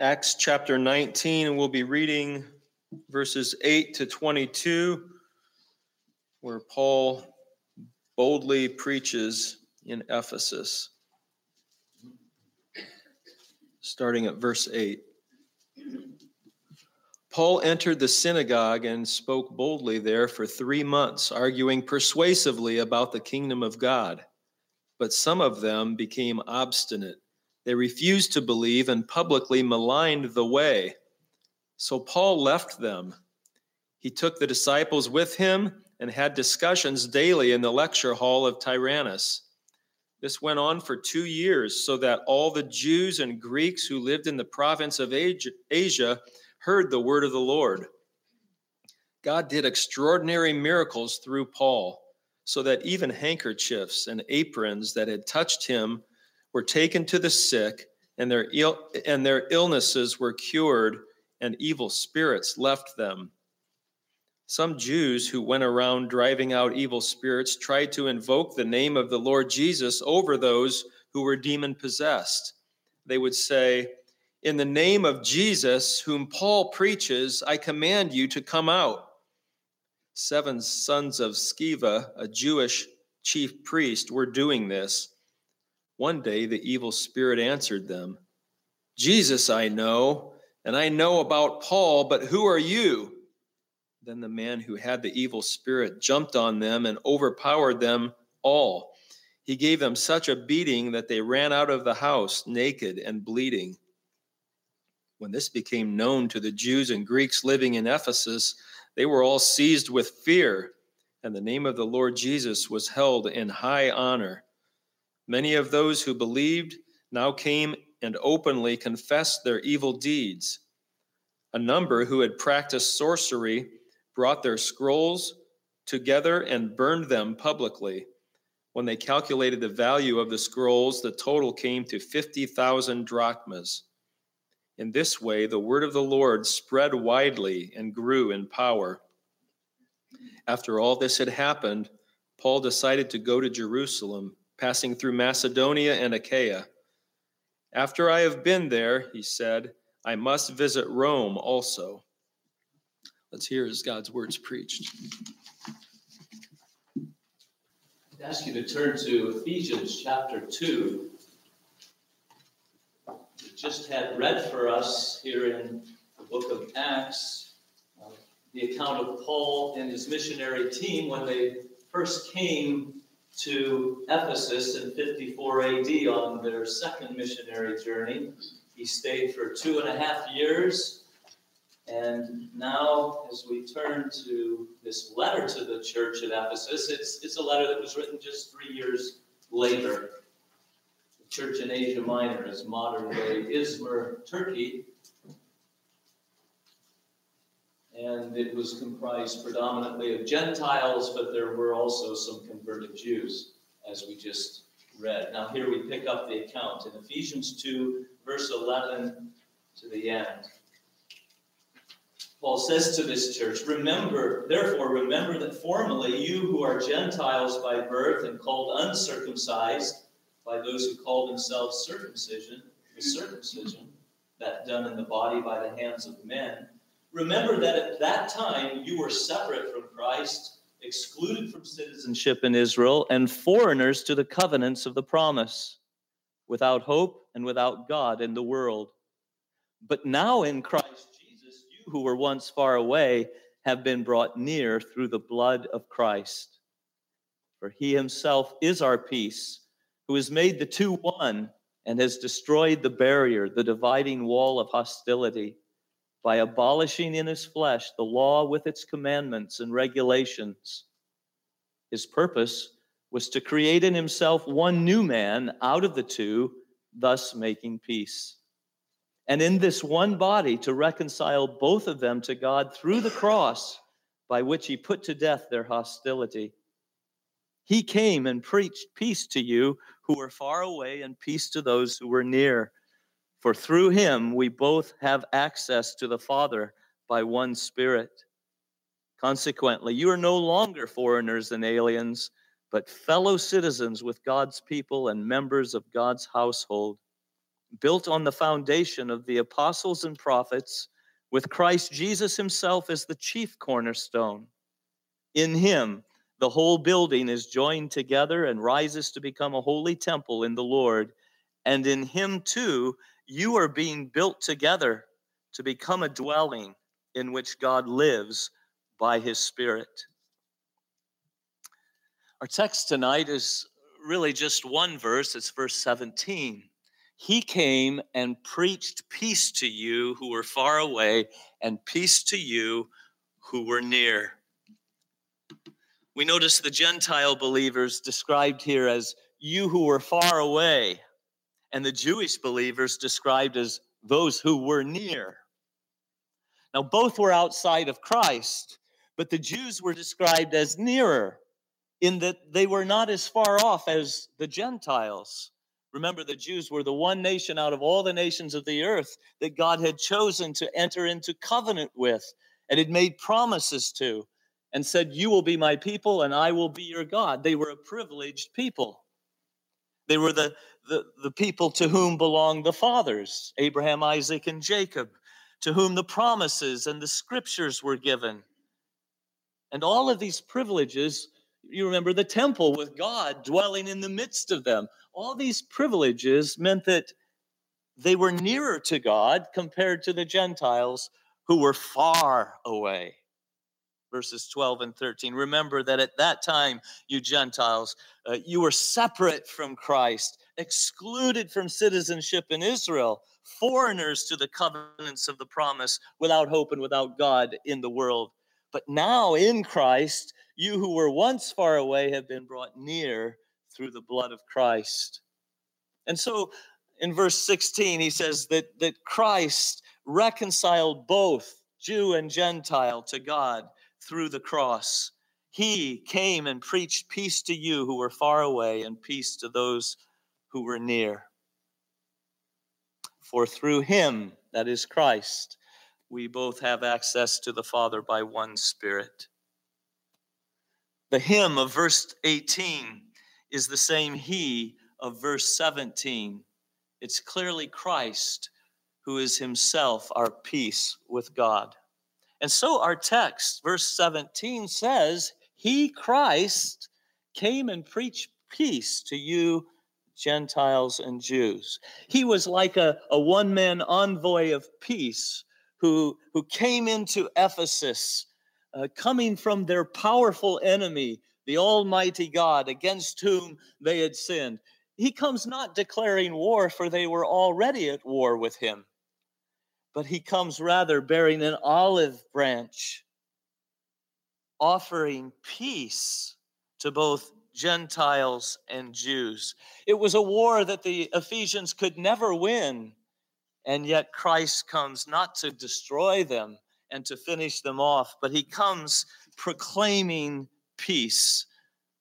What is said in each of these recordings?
Acts chapter 19, and we'll be reading verses 8 to 22, where Paul boldly preaches in Ephesus. Starting at verse 8. Paul entered the synagogue and spoke boldly there for three months, arguing persuasively about the kingdom of God. But some of them became obstinate they refused to believe and publicly maligned the way. So Paul left them. He took the disciples with him and had discussions daily in the lecture hall of Tyrannus. This went on for two years, so that all the Jews and Greeks who lived in the province of Asia heard the word of the Lord. God did extraordinary miracles through Paul, so that even handkerchiefs and aprons that had touched him were taken to the sick, and their, and their illnesses were cured, and evil spirits left them. Some Jews who went around driving out evil spirits tried to invoke the name of the Lord Jesus over those who were demon possessed. They would say, In the name of Jesus, whom Paul preaches, I command you to come out. Seven sons of Sceva, a Jewish chief priest, were doing this. One day the evil spirit answered them, Jesus I know, and I know about Paul, but who are you? Then the man who had the evil spirit jumped on them and overpowered them all. He gave them such a beating that they ran out of the house naked and bleeding. When this became known to the Jews and Greeks living in Ephesus, they were all seized with fear, and the name of the Lord Jesus was held in high honor. Many of those who believed now came and openly confessed their evil deeds. A number who had practiced sorcery brought their scrolls together and burned them publicly. When they calculated the value of the scrolls, the total came to 50,000 drachmas. In this way, the word of the Lord spread widely and grew in power. After all this had happened, Paul decided to go to Jerusalem passing through Macedonia and Achaia. After I have been there, he said, I must visit Rome also. Let's hear as God's words preached. I'd ask you to turn to Ephesians chapter 2. We just had read for us here in the book of Acts uh, the account of Paul and his missionary team when they first came to Ephesus in 54 AD on their second missionary journey. He stayed for two and a half years. And now, as we turn to this letter to the church at Ephesus, it's, it's a letter that was written just three years later. The church in Asia Minor is modern day Izmir, Turkey, and it was comprised predominantly of Gentiles, but there were also some converted Jews, as we just read. Now, here we pick up the account in Ephesians 2, verse 11 to the end. Paul says to this church, Remember, therefore, remember that formerly you who are Gentiles by birth and called uncircumcised by those who call themselves circumcision, the circumcision, that done in the body by the hands of men, Remember that at that time you were separate from Christ, excluded from citizenship in Israel, and foreigners to the covenants of the promise, without hope and without God in the world. But now in Christ Jesus, you who were once far away have been brought near through the blood of Christ. For he himself is our peace, who has made the two one and has destroyed the barrier, the dividing wall of hostility by abolishing in his flesh the law with its commandments and regulations. His purpose was to create in himself one new man out of the two, thus making peace. And in this one body to reconcile both of them to God through the cross, by which he put to death their hostility. He came and preached peace to you who were far away and peace to those who were near. For through him we both have access to the Father by one Spirit. Consequently, you are no longer foreigners and aliens, but fellow citizens with God's people and members of God's household built on the foundation of the apostles and prophets, with Christ Jesus himself as the chief cornerstone. In him, the whole building is joined together and rises to become a holy temple in the Lord. And in him too, you are being built together to become a dwelling in which God lives by his Spirit. Our text tonight is really just one verse, it's verse 17. He came and preached peace to you who were far away, and peace to you who were near. We notice the Gentile believers described here as you who were far away, and the Jewish believers described as those who were near. Now, both were outside of Christ, but the Jews were described as nearer in that they were not as far off as the Gentiles. Remember, the Jews were the one nation out of all the nations of the earth that God had chosen to enter into covenant with and had made promises to and said, You will be my people and I will be your God. They were a privileged people. They were the, the, the people to whom belonged the fathers, Abraham, Isaac, and Jacob to whom the promises and the scriptures were given. And all of these privileges, you remember the temple with God dwelling in the midst of them. All these privileges meant that they were nearer to God compared to the Gentiles who were far away. Verses 12 and 13. Remember that at that time, you Gentiles, uh, you were separate from Christ, excluded from citizenship in Israel foreigners to the covenants of the promise, without hope and without God in the world. But now in Christ, you who were once far away have been brought near through the blood of Christ. And so in verse 16, he says that, that Christ reconciled both Jew and Gentile to God through the cross. He came and preached peace to you who were far away and peace to those who were near. For through him, that is Christ, we both have access to the Father by one Spirit. The him of verse 18 is the same he of verse 17. It's clearly Christ who is himself our peace with God. And so our text, verse 17, says, He, Christ, came and preached peace to you Gentiles and Jews. He was like a, a one man envoy of peace who, who came into Ephesus, uh, coming from their powerful enemy, the Almighty God, against whom they had sinned. He comes not declaring war, for they were already at war with him, but he comes rather bearing an olive branch, offering peace to both Gentiles and Jews. It was a war that the Ephesians could never win, and yet Christ comes not to destroy them and to finish them off, but he comes proclaiming peace,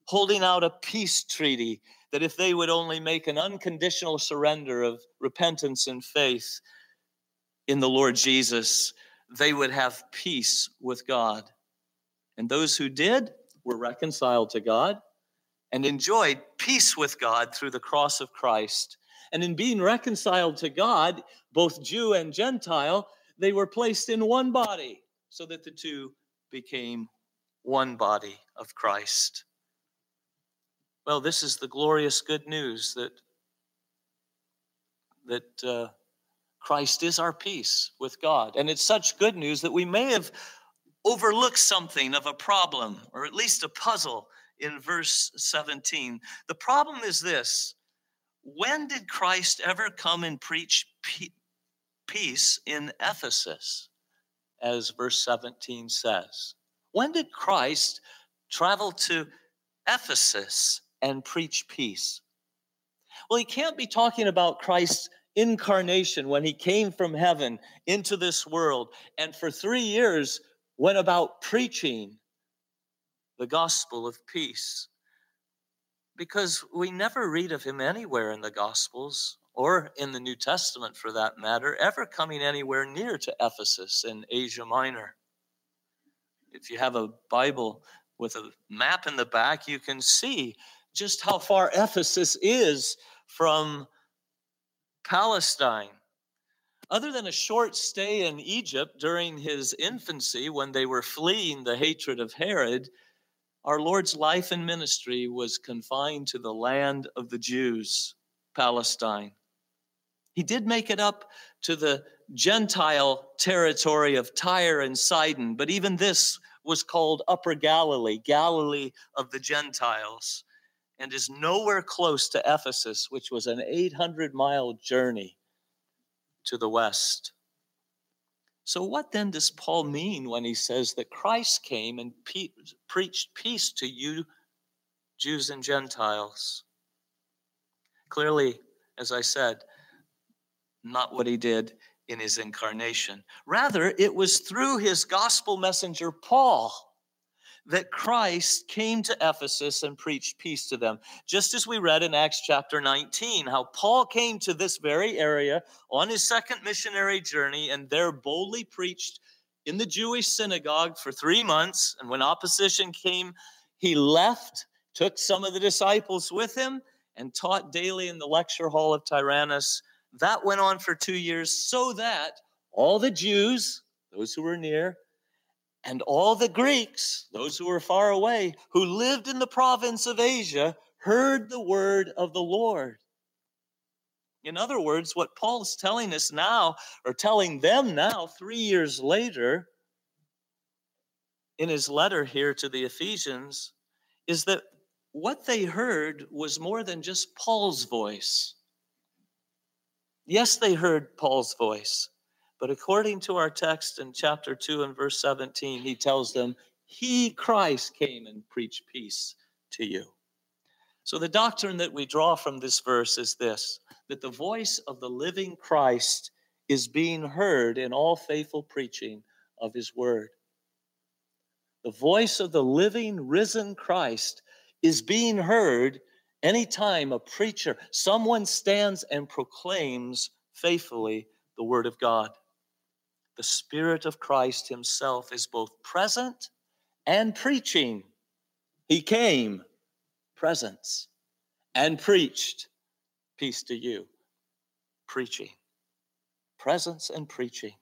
holding out a peace treaty that if they would only make an unconditional surrender of repentance and faith in the Lord Jesus, they would have peace with God. And those who did were reconciled to God and enjoyed peace with God through the cross of Christ. And in being reconciled to God, both Jew and Gentile, they were placed in one body so that the two became one body of Christ. Well, this is the glorious good news that, that uh, Christ is our peace with God. And it's such good news that we may have overlooked something of a problem or at least a puzzle in verse 17. The problem is this when did Christ ever come and preach peace in Ephesus, as verse 17 says? When did Christ travel to Ephesus and preach peace? Well, he can't be talking about Christ's incarnation when he came from heaven into this world and for three years went about preaching the gospel of peace. Because we never read of him anywhere in the Gospels or in the New Testament for that matter, ever coming anywhere near to Ephesus in Asia Minor. If you have a Bible with a map in the back, you can see just how far Ephesus is from Palestine. Other than a short stay in Egypt during his infancy when they were fleeing the hatred of Herod, our Lord's life and ministry was confined to the land of the Jews, Palestine. He did make it up to the Gentile territory of Tyre and Sidon, but even this was called Upper Galilee, Galilee of the Gentiles, and is nowhere close to Ephesus, which was an 800 mile journey to the west. So, what then does Paul mean when he says that Christ came and pe- preached peace to you, Jews and Gentiles? Clearly, as I said, not what he did in his incarnation. Rather, it was through his gospel messenger, Paul, that Christ came to Ephesus and preached peace to them. Just as we read in Acts chapter 19, how Paul came to this very area on his second missionary journey and there boldly preached in the Jewish synagogue for three months. And when opposition came, he left, took some of the disciples with him, and taught daily in the lecture hall of Tyrannus. That went on for two years so that all the Jews, those who were near, and all the Greeks, those who were far away, who lived in the province of Asia, heard the word of the Lord. In other words, what Paul's telling us now, or telling them now, three years later, in his letter here to the Ephesians, is that what they heard was more than just Paul's voice. Yes, they heard Paul's voice, but according to our text in chapter 2 and verse 17, he tells them, He, Christ, came and preached peace to you. So the doctrine that we draw from this verse is this that the voice of the living Christ is being heard in all faithful preaching of his word. The voice of the living, risen Christ is being heard anytime a preacher, someone stands and proclaims faithfully the word of God the Spirit of Christ Himself is both present and preaching. He came, presence, and preached. Peace to you. Preaching. Presence and preaching.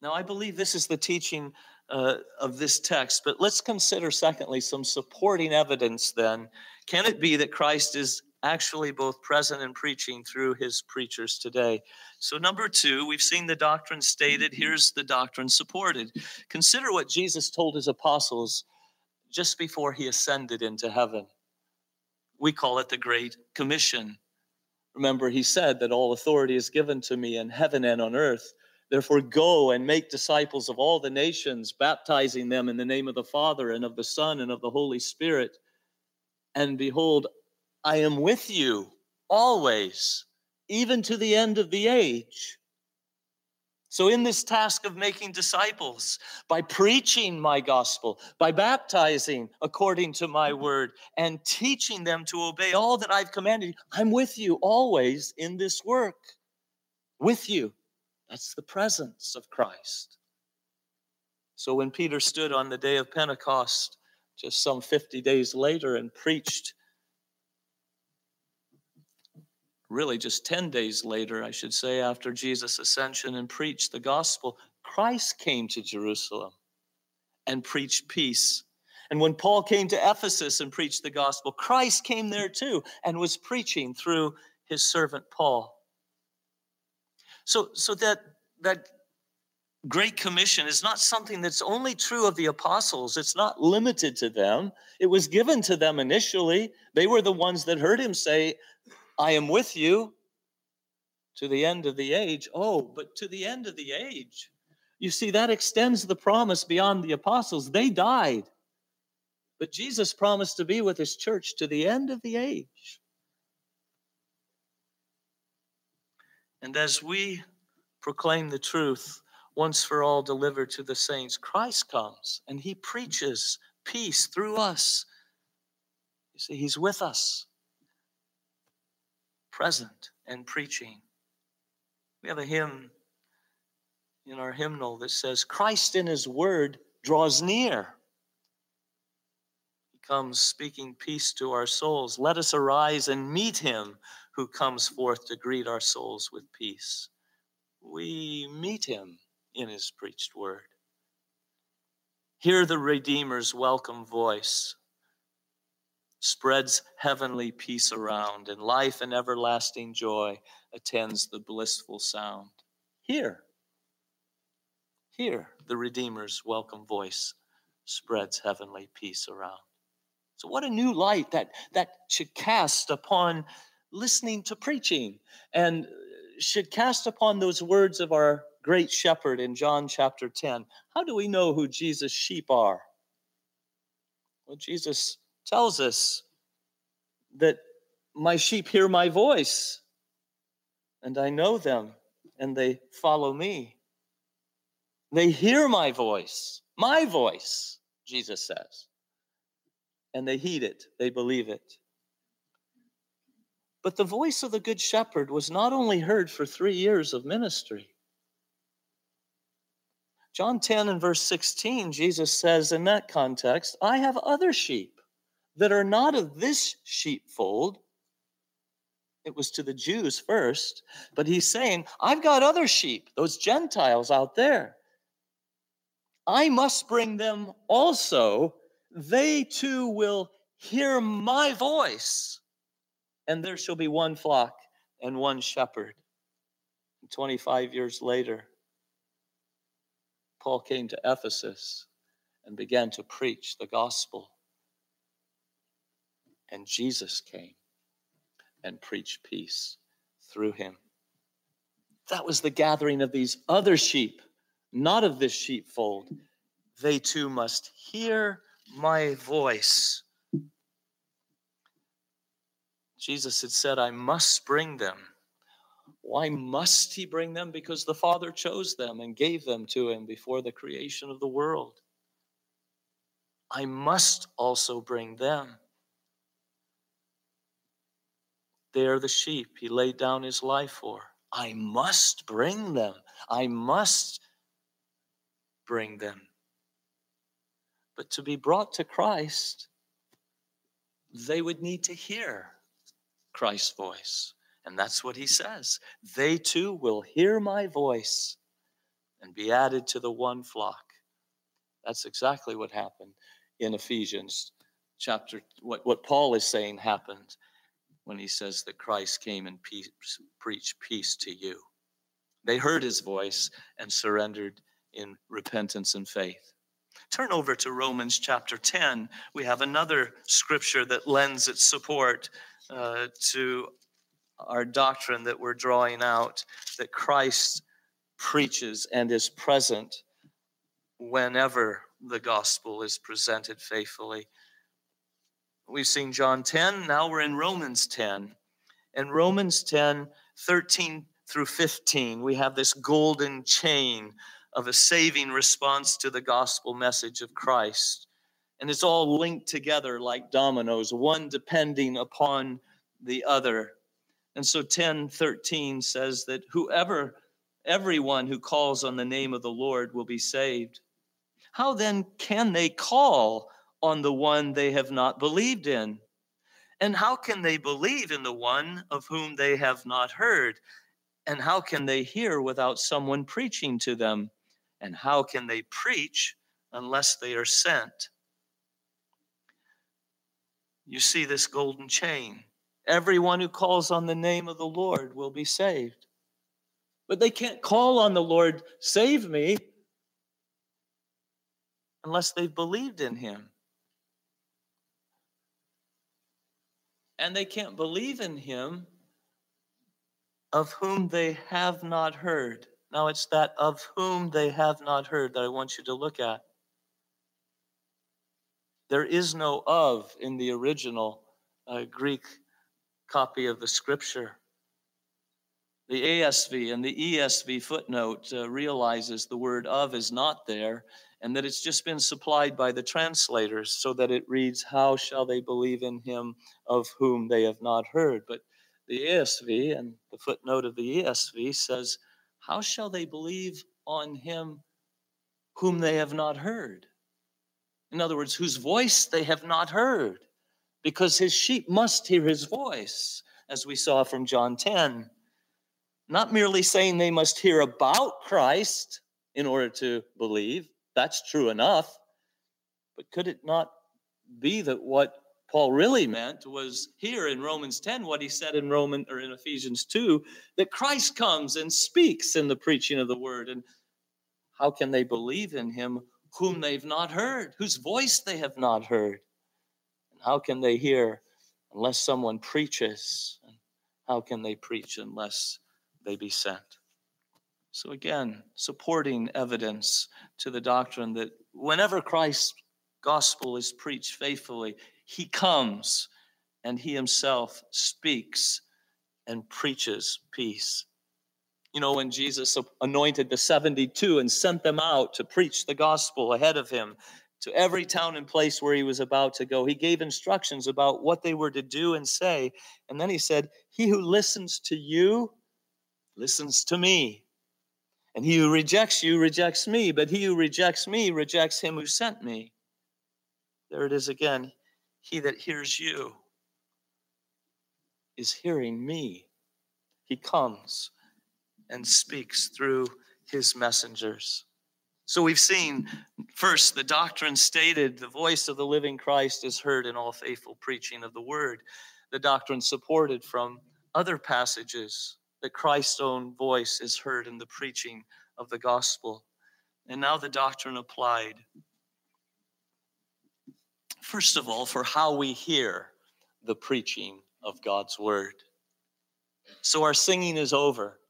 Now, I believe this is the teaching uh, of this text, but let's consider, secondly, some supporting evidence then. Can it be that Christ is actually both present and preaching through his preachers today. So, number two, we've seen the doctrine stated. Mm-hmm. Here's the doctrine supported. Consider what Jesus told his apostles just before he ascended into heaven. We call it the Great Commission. Remember, he said that all authority is given to me in heaven and on earth. Therefore, go and make disciples of all the nations, baptizing them in the name of the Father and of the Son and of the Holy Spirit. And behold, I am with you always, even to the end of the age. So, in this task of making disciples, by preaching my gospel, by baptizing according to my word, and teaching them to obey all that I've commanded, I'm with you always in this work. With you. That's the presence of Christ. So, when Peter stood on the day of Pentecost, just some 50 days later, and preached really just 10 days later, I should say, after Jesus' ascension and preached the gospel, Christ came to Jerusalem and preached peace. And when Paul came to Ephesus and preached the gospel, Christ came there too and was preaching through his servant Paul. So, so that, that Great Commission is not something that's only true of the apostles. It's not limited to them. It was given to them initially. They were the ones that heard him say, I am with you to the end of the age. Oh, but to the end of the age. You see, that extends the promise beyond the apostles. They died. But Jesus promised to be with his church to the end of the age. And as we proclaim the truth once for all delivered to the saints, Christ comes and he preaches peace through us. You see, he's with us present and preaching. We have a hymn in our hymnal that says, Christ in his word draws near. He comes speaking peace to our souls. Let us arise and meet him who comes forth to greet our souls with peace. We meet him in his preached word. Hear the Redeemer's welcome voice, spreads heavenly peace around, and life and everlasting joy attends the blissful sound. Hear, hear, the Redeemer's welcome voice spreads heavenly peace around. So, what a new light that, that should cast upon listening to preaching and should cast upon those words of our great shepherd in John chapter 10. How do we know who Jesus' sheep are? Well, Jesus tells us that my sheep hear my voice, and I know them, and they follow me. They hear my voice, my voice, Jesus says, and they heed it, they believe it. But the voice of the Good Shepherd was not only heard for three years of ministry. John 10 and verse 16, Jesus says in that context, I have other sheep that are not of this sheepfold. It was to the Jews first, but he's saying, I've got other sheep, those Gentiles out there. I must bring them also. They too will hear my voice and there shall be one flock and one shepherd. 25 years later, Paul came to Ephesus and began to preach the gospel. And Jesus came and preached peace through him. That was the gathering of these other sheep, not of this sheepfold. They too must hear my voice Jesus had said, I must bring them. Why must he bring them? Because the Father chose them and gave them to him before the creation of the world. I must also bring them. They are the sheep he laid down his life for. I must bring them. I must bring them. But to be brought to Christ, they would need to hear Christ's voice. And that's what he says. They too will hear my voice and be added to the one flock. That's exactly what happened in Ephesians chapter. What, what Paul is saying happened when he says that Christ came and peace, preached peace to you. They heard his voice and surrendered in repentance and faith. Turn over to Romans chapter 10. We have another scripture that lends its support uh, to our doctrine that we're drawing out that Christ preaches and is present whenever the gospel is presented faithfully. We've seen John 10, now we're in Romans 10. In Romans 10, 13 through 15, we have this golden chain of a saving response to the gospel message of Christ. And it's all linked together like dominoes, one depending upon the other. And so 1013 says that whoever, everyone who calls on the name of the Lord will be saved. How then can they call on the one they have not believed in? And how can they believe in the one of whom they have not heard? And how can they hear without someone preaching to them? And how can they preach unless they are sent? You see this golden chain. Everyone who calls on the name of the Lord will be saved. But they can't call on the Lord, save me, unless they've believed in him. And they can't believe in him of whom they have not heard. Now it's that of whom they have not heard that I want you to look at. There is no of in the original uh, Greek copy of the scripture. The ASV and the ESV footnote uh, realizes the word of is not there and that it's just been supplied by the translators so that it reads, How shall they believe in him of whom they have not heard? But the ASV and the footnote of the ESV says, How shall they believe on him whom they have not heard? In other words, whose voice they have not heard, because his sheep must hear his voice. as we saw from John 10. Not merely saying they must hear about Christ in order to believe, that's true enough. But could it not be that what Paul really meant was here in Romans 10, what he said in Roman or in Ephesians 2, that Christ comes and speaks in the preaching of the word. And how can they believe in him whom they've not heard, whose voice they have not heard? And how can they hear unless someone preaches? And how can they preach unless they be sent? So, again, supporting evidence to the doctrine that whenever Christ's gospel is preached faithfully, he comes and he himself speaks and preaches peace. You know, when Jesus anointed the 72 and sent them out to preach the gospel ahead of him to every town and place where he was about to go, he gave instructions about what they were to do and say. And then he said, He who listens to you listens to me. And he who rejects you rejects me, but he who rejects me rejects him who sent me. There it is again. He that hears you is hearing me. He comes and speaks through his messengers. So we've seen first the doctrine stated the voice of the living Christ is heard in all faithful preaching of the word. The doctrine supported from other passages that Christ's own voice is heard in the preaching of the gospel. And now the doctrine applied. First of all, for how we hear the preaching of God's word. So our singing is over,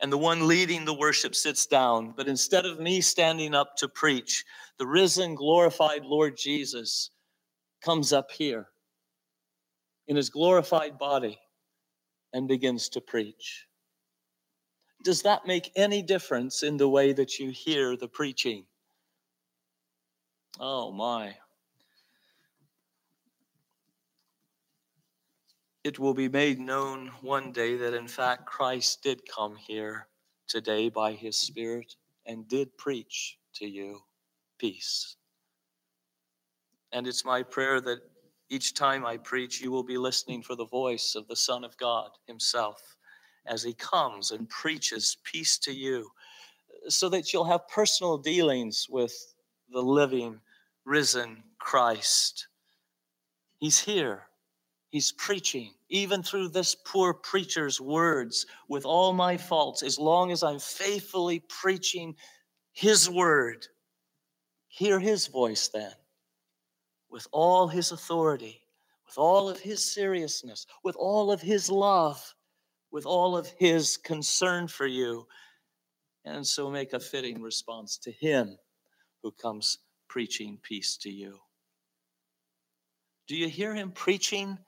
and the one leading the worship sits down. But instead of me standing up to preach, the risen, glorified Lord Jesus comes up here in his glorified body and begins to preach. Does that make any difference in the way that you hear the preaching? Oh my. It will be made known one day that in fact Christ did come here today by his Spirit and did preach to you peace. And it's my prayer that each time I preach, you will be listening for the voice of the Son of God Himself as He comes and preaches peace to you, so that you'll have personal dealings with the living, risen Christ. He's here. He's preaching, even through this poor preacher's words, with all my faults, as long as I'm faithfully preaching His word. Hear His voice then with all his authority, with all of his seriousness, with all of his love, with all of his concern for you. And so make a fitting response to him who comes preaching peace to you. Do you hear him preaching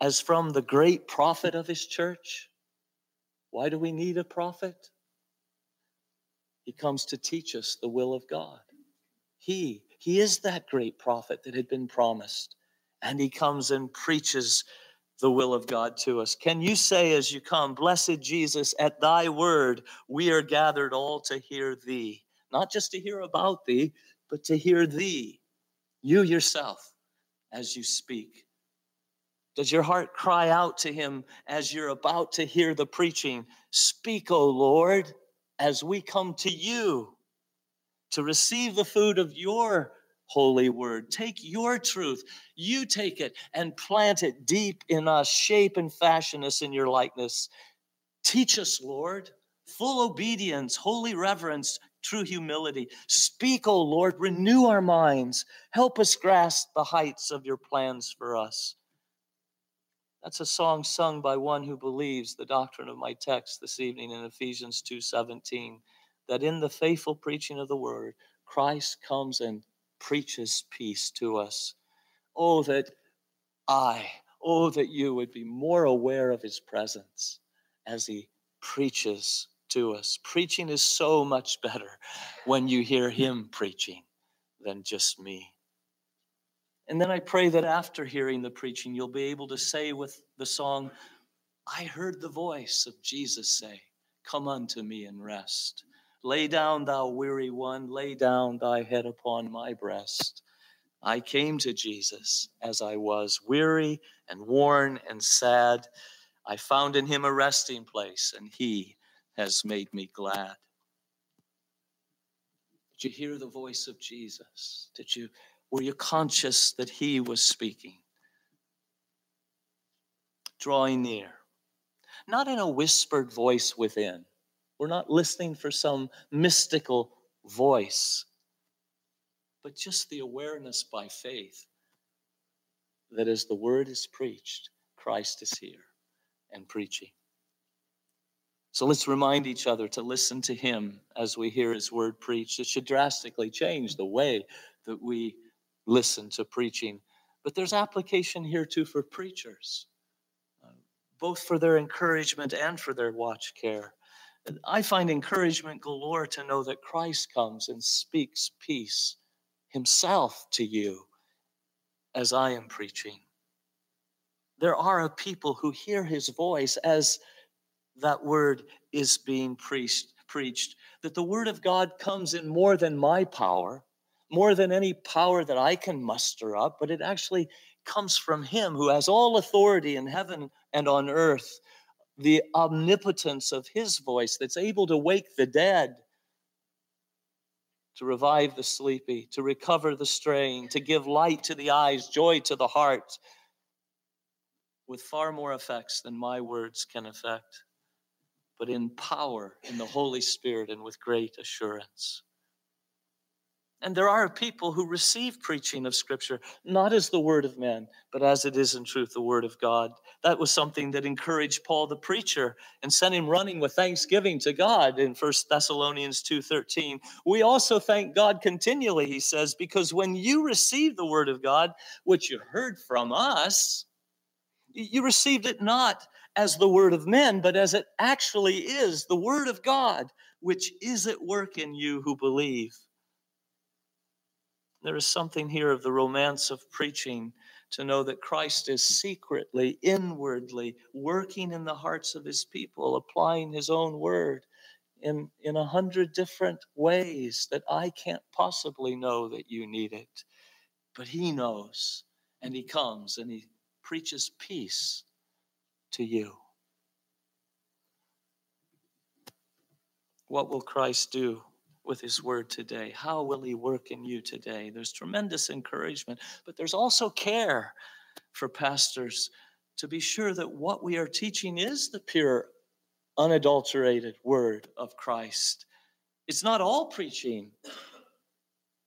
as from the great prophet of his church? Why do we need a prophet? He comes to teach us the will of God. He he is that great prophet that had been promised. And he comes and preaches the will of God to us. Can you say as you come, Blessed Jesus, at thy word we are gathered all to hear thee? Not just to hear about thee, but to hear thee, you yourself, as you speak. Does your heart cry out to him as you're about to hear the preaching? Speak, O Lord, as we come to you to receive the food of your holy word. Take your truth, you take it and plant it deep in us, shape and fashion us in your likeness. Teach us, Lord, full obedience, holy reverence, true humility. Speak, O Lord, renew our minds. Help us grasp the heights of your plans for us. That's a song sung by one who believes the doctrine of my text this evening in Ephesians 2:17 that in the faithful preaching of the word, Christ comes and preaches peace to us. Oh, that I, oh, that you would be more aware of his presence as he preaches to us. Preaching is so much better when you hear him preaching than just me. And then I pray that after hearing the preaching, you'll be able to say with the song, I heard the voice of Jesus say, Come unto me and rest. Lay down, thou weary one, lay down thy head upon my breast. I came to Jesus as I was, weary and worn and sad. I found in him a resting place, and he has made me glad. Did you hear the voice of Jesus? Did you were you conscious that he was speaking? Drawing near. Not in a whispered voice within. We're not listening for some mystical voice, but just the awareness by faith that as the word is preached, Christ is here and preaching. So let's remind each other to listen to him as we hear his word preached. It should drastically change the way that we listen to preaching. But there's application here too for preachers, uh, both for their encouragement and for their watch care. I find encouragement galore to know that Christ comes and speaks peace himself to you as I am preaching. There are a people who hear his voice as that word is being preached, preached, that the word of God comes in more than my power, more than any power that I can muster up, but it actually comes from him who has all authority in heaven and on earth, the omnipotence of his voice that's able to wake the dead, to revive the sleepy, to recover the straying, to give light to the eyes, joy to the heart, with far more effects than my words can effect but in power in the Holy Spirit and with great assurance. And there are people who receive preaching of Scripture not as the word of men, but as it is in truth the word of God. That was something that encouraged Paul the preacher and sent him running with thanksgiving to God in 1 Thessalonians 2:13. We also thank God continually, he says, because when you received the word of God, which you heard from us, you received it not as the word of men, but as it actually is the word of God, which is at work in you who believe. There is something here of the romance of preaching to know that Christ is secretly, inwardly working in the hearts of his people, applying his own word in, in a hundred different ways that I can't possibly know that you need it. But he knows, and he comes and he preaches peace to you. What will Christ do with his word today? How will he work in you today? There's tremendous encouragement, but there's also care for pastors to be sure that what we are teaching is the pure, unadulterated word of Christ. It's not all preaching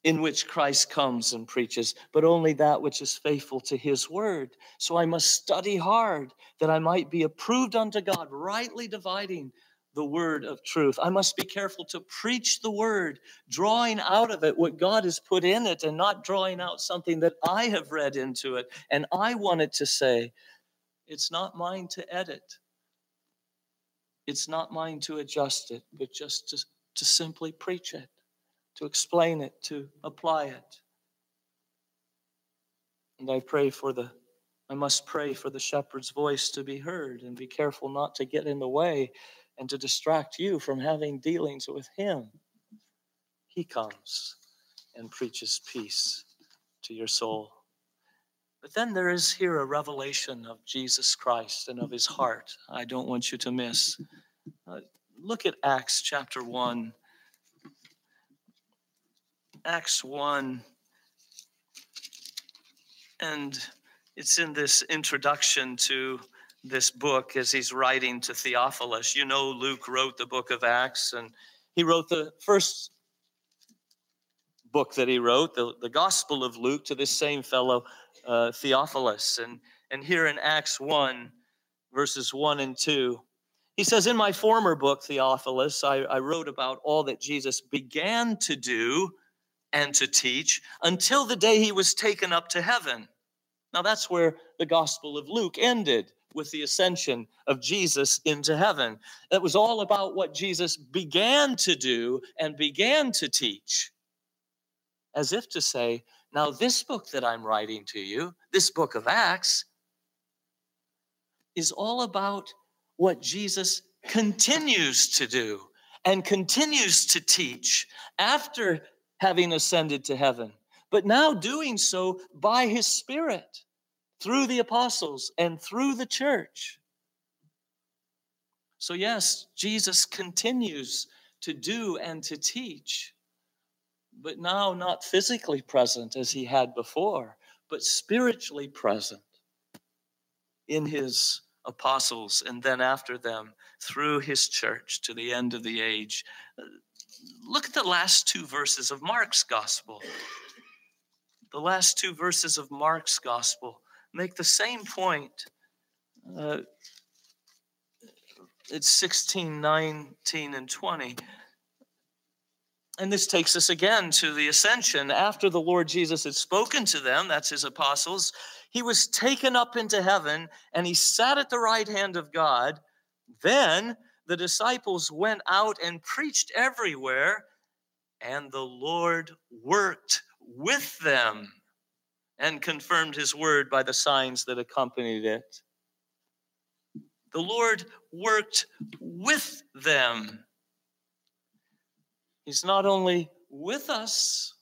in which Christ comes and preaches, but only that which is faithful to his word. So I must study hard that I might be approved unto God, rightly dividing the word of truth. I must be careful to preach the word, drawing out of it what God has put in it and not drawing out something that I have read into it and I wanted to say. It's not mine to edit. It's not mine to adjust it, but just to, to simply preach it to explain it, to apply it. And I pray for the, I must pray for the shepherd's voice to be heard and be careful not to get in the way and to distract you from having dealings with him. He comes and preaches peace to your soul. But then there is here a revelation of Jesus Christ and of his heart. I don't want you to miss. Uh, look at Acts chapter 1 Acts 1, and it's in this introduction to this book as he's writing to Theophilus. You know, Luke wrote the book of Acts, and he wrote the first book that he wrote, the, the Gospel of Luke, to this same fellow, uh, Theophilus. And, and here in Acts 1, verses 1 and 2, he says, In my former book, Theophilus, I, I wrote about all that Jesus began to do and to teach until the day he was taken up to heaven. Now, that's where the Gospel of Luke ended with the ascension of Jesus into heaven. It was all about what Jesus began to do and began to teach. As if to say, now, this book that I'm writing to you, this book of Acts, is all about what Jesus continues to do and continues to teach after having ascended to heaven, but now doing so by his Spirit through the apostles and through the church. So, yes, Jesus continues to do and to teach, but now not physically present as he had before, but spiritually present in his apostles and then after them through his church to the end of the age. Uh, look at the last two verses of Mark's gospel. The last two verses of Mark's gospel make the same point. Uh, it's 16, 19, and 20. And this takes us again to the ascension. After the Lord Jesus had spoken to them, that's his apostles, he was taken up into heaven and he sat at the right hand of God. Then the disciples went out and preached everywhere, and the Lord worked with them and confirmed his word by the signs that accompanied it. The Lord worked with them. He's not only with us,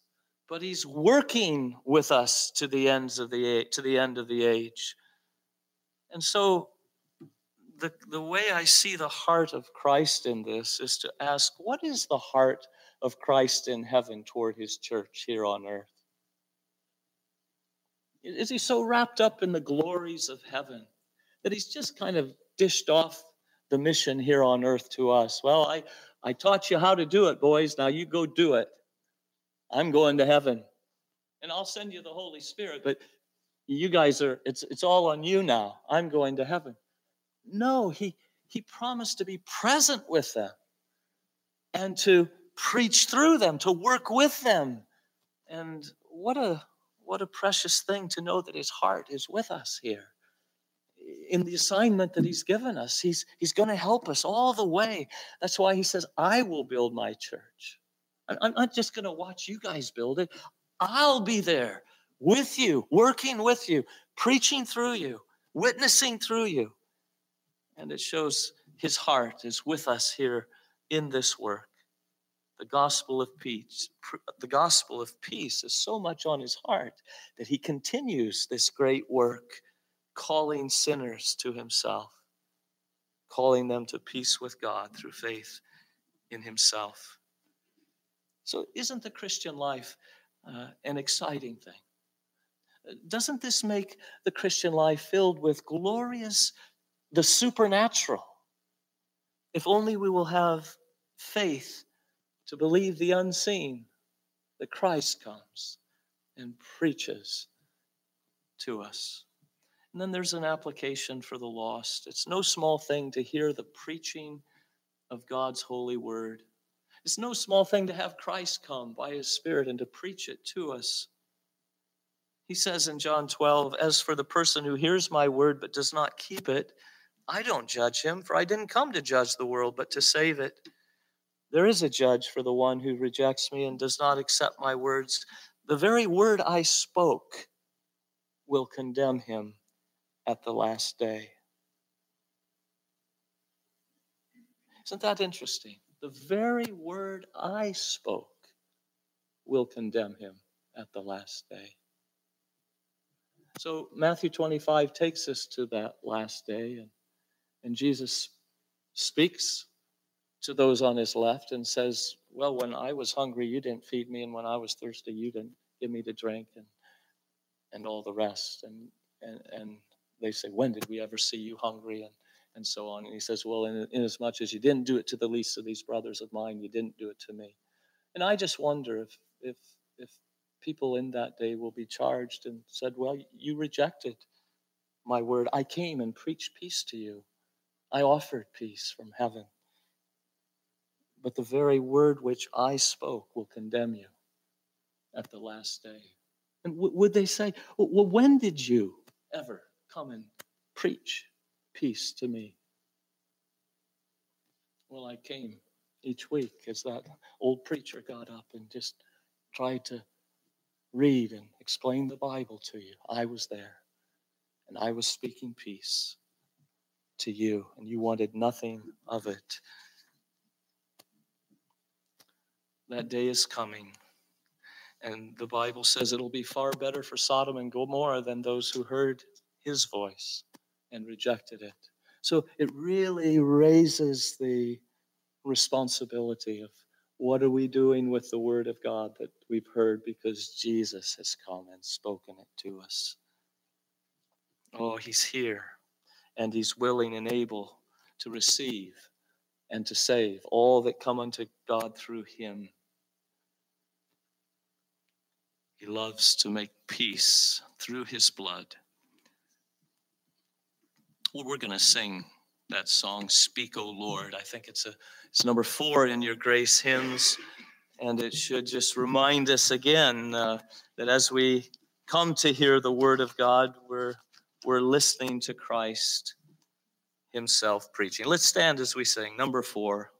but he's working with us to the ends of the to the end of the age. And so the, the way I see the heart of Christ in this is to ask, what is the heart of Christ in heaven toward his church here on earth? Is he so wrapped up in the glories of heaven that he's just kind of dished off the mission here on earth to us? Well, I, I taught you how to do it, boys. Now you go do it. I'm going to heaven. And I'll send you the Holy Spirit, but you guys are, it's, it's all on you now. I'm going to heaven. No, he, he promised to be present with them and to preach through them, to work with them. And what a what a precious thing to know that his heart is with us here in the assignment that he's given us. He's, he's going to help us all the way. That's why he says, I will build my church. I'm not just going to watch you guys build it. I'll be there with you, working with you, preaching through you, witnessing through you. And it shows his heart is with us here in this work. The gospel of peace, the gospel of peace is so much on his heart that he continues this great work, calling sinners to himself, calling them to peace with God through faith in himself. So, isn't the Christian life uh, an exciting thing? Doesn't this make the Christian life filled with glorious the supernatural. If only we will have faith to believe the unseen, that Christ comes and preaches to us. And then there's an application for the lost. It's no small thing to hear the preaching of God's holy word. It's no small thing to have Christ come by his Spirit and to preach it to us. He says in John 12, As for the person who hears my word but does not keep it, I don't judge him, for I didn't come to judge the world, but to save it. There is a judge for the one who rejects me and does not accept my words. The very word I spoke will condemn him at the last day. Isn't that interesting? The very word I spoke will condemn him at the last day. So Matthew 25 takes us to that last day and and Jesus speaks to those on his left and says, Well, when I was hungry, you didn't feed me, and when I was thirsty, you didn't give me to drink, and and all the rest. And and, and they say, When did we ever see you hungry? And and so on. And he says, Well, in, in as much as you didn't do it to the least of these brothers of mine, you didn't do it to me. And I just wonder if if if people in that day will be charged and said, Well, you rejected my word. I came and preached peace to you. I offered peace from heaven. But the very word which I spoke will condemn you at the last day. And w- would they say, Well, when did you ever come and preach peace to me? Well, I came each week as that old preacher got up and just tried to read and explain the Bible to you. I was there, and I was speaking peace to you, and you wanted nothing of it. That day is coming. And the Bible says it'll be far better for Sodom and Gomorrah than those who heard his voice and rejected it. So it really raises the responsibility of what are we doing with the Word of God that we've heard because Jesus has come and spoken it to us. Oh, He's here and He's willing and able to receive and to save all that come unto God through Him. He loves to make peace through His blood. Well, we're going to sing that song, Speak, O Lord. I think it's, a, it's number four in your grace hymns. And it should just remind us again uh, that as we come to hear the word of God, we're, we're listening to Christ himself preaching. Let's stand as we sing. Number four.